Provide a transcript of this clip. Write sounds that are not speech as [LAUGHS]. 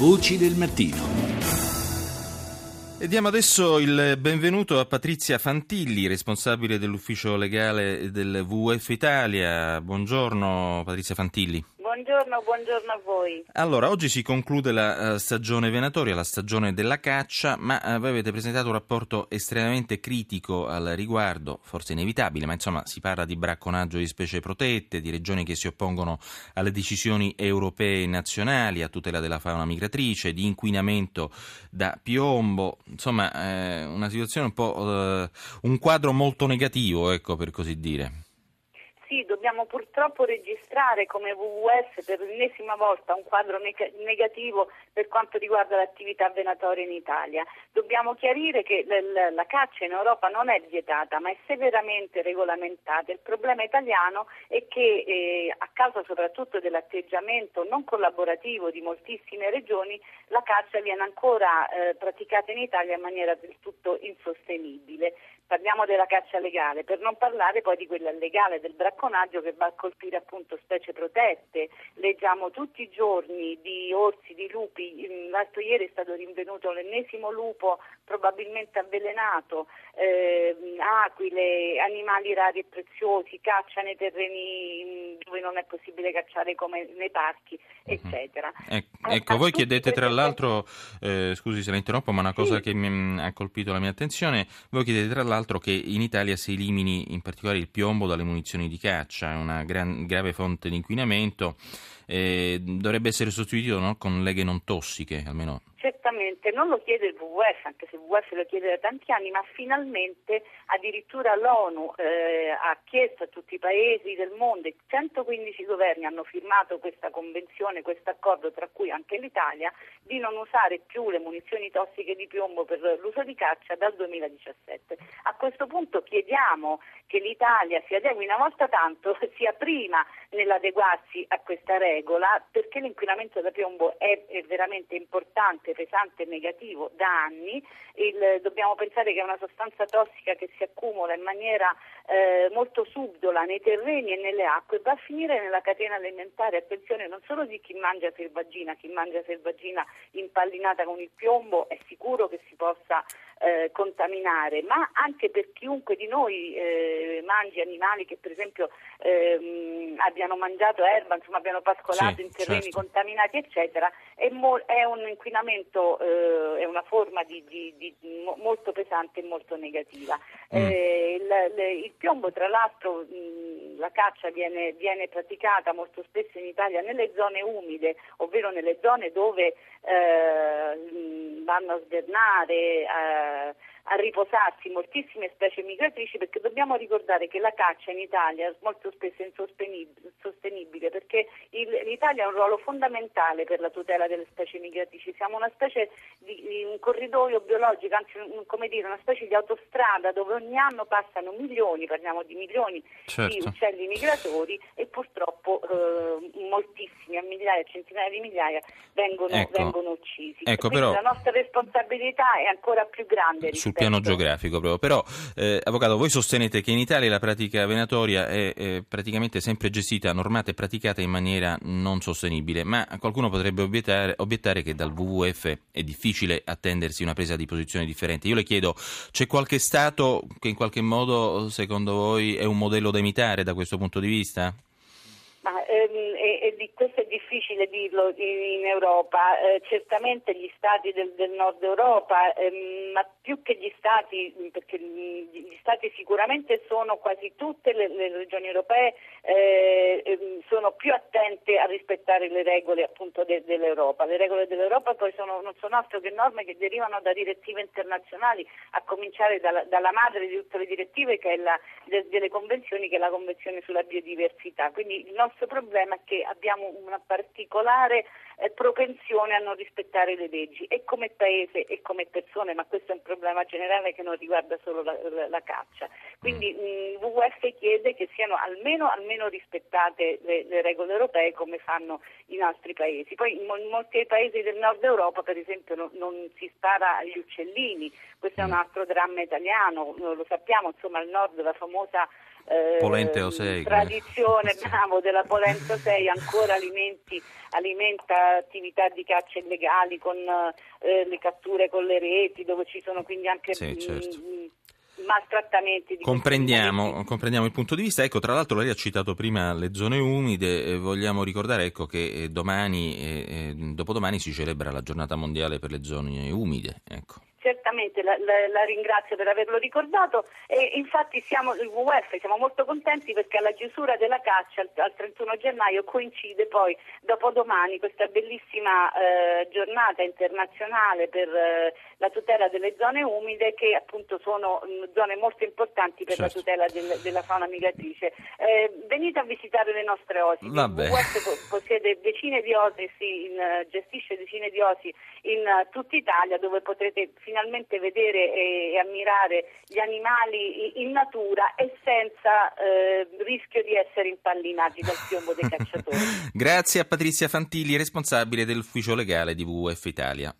Voci del mattino. E diamo adesso il benvenuto a Patrizia Fantilli, responsabile dell'ufficio legale del WWF Italia. Buongiorno Patrizia Fantilli. Buongiorno, buongiorno a voi. Allora, oggi si conclude la uh, stagione venatoria, la stagione della caccia, ma uh, voi avete presentato un rapporto estremamente critico al riguardo, forse inevitabile, ma insomma si parla di bracconaggio di specie protette, di regioni che si oppongono alle decisioni europee e nazionali a tutela della fauna migratrice, di inquinamento da piombo, insomma eh, una situazione un po' un quadro molto negativo, ecco per così dire sì, dobbiamo purtroppo registrare come WWF per l'ennesima volta un quadro neg- negativo per quanto riguarda l'attività venatoria in Italia. Dobbiamo chiarire che la caccia in Europa non è vietata, ma è severamente regolamentata. Il problema italiano è che eh, a causa soprattutto dell'atteggiamento non collaborativo di moltissime regioni, la caccia viene ancora eh, praticata in Italia in maniera del tutto insostenibile. Parliamo della caccia legale, per non parlare poi di quella illegale, del bracconaggio che va a colpire appunto specie protette. Leggiamo tutti i giorni di orsi, di lupi. L'altro ieri è stato rinvenuto l'ennesimo lupo probabilmente avvelenato, eh, aquile, animali rari e preziosi, caccia nei terreni dove non è possibile cacciare come nei parchi, uh-huh. eccetera. Ecco, ecco voi chiedete tra l'altro, eh, scusi se la interrompo, ma una cosa sì. che mi ha colpito la mia attenzione, voi chiedete tra l'altro che in Italia si elimini in particolare il piombo dalle munizioni di caccia, una gran, grave fonte di inquinamento, eh, dovrebbe essere sostituito no, con leghe non tossiche, almeno Certamente, non lo chiede il WWF, anche se il WWF lo chiede da tanti anni, ma finalmente addirittura l'ONU eh, ha chiesto a tutti i paesi del mondo, e 115 governi hanno firmato questa convenzione, questo accordo, tra cui anche l'Italia, di non usare più le munizioni tossiche di piombo per l'uso di caccia dal 2017. A questo punto chiediamo che l'Italia si adegui una volta tanto, [LAUGHS] sia prima nell'adeguarsi a questa regola, perché l'inquinamento da piombo è, è veramente importante pesante e negativo da anni, il, dobbiamo pensare che è una sostanza tossica che si accumula in maniera eh, molto subdola nei terreni e nelle acque e va a finire nella catena alimentare, attenzione non solo di chi mangia selvaggina, chi mangia selvaggina impallinata con il piombo è sicuro che si possa eh, contaminare, ma anche per chiunque di noi eh, mangi animali che per esempio ehm, abbiano mangiato erba, insomma abbiano pascolato sì, in terreni certo. contaminati eccetera, è, mo- è un inquinamento, eh, è una forma di, di, di, molto pesante e molto negativa. Mm. Eh, il, il, il, piombo tra l'altro mh, la caccia viene, viene, praticata molto spesso in Italia nelle zone umide, ovvero nelle zone dove eh, vanno a svernare, eh, a riposarsi moltissime specie migratrici perché dobbiamo ricordare che la caccia in Italia molto spesso è insostenibile perché l'Italia ha un ruolo fondamentale per la tutela delle specie migratrici, siamo una specie di, di un corridoio biologico, anzi un, come dire, una specie di autostrada dove ogni anno passano milioni, parliamo di milioni certo. di uccelli migratori e purtroppo eh, moltissimi, a migliaia, centinaia di migliaia vengono, ecco. vengono uccisi. Ecco, però... la nostra responsabilità è ancora più grande. Sul piano geografico proprio. Però, eh, Avvocato, voi sostenete che in Italia la pratica venatoria è eh, praticamente sempre gestita, normata e praticata in maniera non sostenibile, ma qualcuno potrebbe obiettare, obiettare che dal WWF è difficile attendersi una presa di posizione differente. Io le chiedo, c'è qualche Stato che in qualche modo, secondo voi, è un modello da imitare da questo punto di vista? Ma, ehm, e, e questo è difficile dirlo in, Europa, eh, certamente gli stati del, del nord Europa, ehm, ma più che gli stati, perché gli stati sicuramente sono quasi tutte le, le regioni europee, eh, ehm, sono più attente a rispettare le regole appunto de, dell'Europa. Le regole dell'Europa poi sono, non sono altro che norme che derivano da direttive internazionali, a cominciare dalla, dalla madre di tutte le direttive che è la, de, delle convenzioni, che è la Convenzione sulla biodiversità. Quindi il nostro problema è che abbiamo una particolare eh, propensione a non rispettare le leggi e come paese e come persone, ma questo è un problema generale che non riguarda solo la, la, la caccia. Quindi il mm. WWF chiede che siano almeno, almeno rispettate le, le, regole europee come fanno in altri paesi. Poi in, in molti paesi del nord Europa, per esempio, no, non si spara agli uccellini, questo è un mm. altro dramma italiano, lo sappiamo, insomma al nord la famosa eh, Polenteo 6, tradizione sì. [LAUGHS] bravo, della Polento 6 ancora alimenti, alimenta attività di caccia illegali con eh, le catture con le reti dove ci sono quindi anche Sì, certo. Maltrattamenti di Comprendiamo, comprendiamo il punto di vista. Ecco, tra l'altro lei ha citato prima le zone umide, eh, vogliamo ricordare ecco, che eh, domani e eh, dopodomani si celebra la giornata mondiale per le zone umide. Ecco. Certamente la, la, la, ringrazio per averlo ricordato e infatti siamo, il WWF siamo molto contenti perché alla chiusura della caccia al, al 31 gennaio coincide poi dopodomani questa bellissima eh, giornata internazionale per eh, la tutela delle zone umide che appunto sono mh, zone molto importanti per certo. la tutela del, della fauna migratrice. Eh, venite a visitare le nostre osi, il WWF possiede decine di osi, in, gestisce decine di osi in tutta Italia dove potrete finalmente vedere e, e, ammirare gli animali in natura e senza eh, rischio di essere impallinati dal piombo dei [LAUGHS] cacciatori. Grazie a Patrizia Fantilli, responsabile dell'ufficio legale di WWF Italia.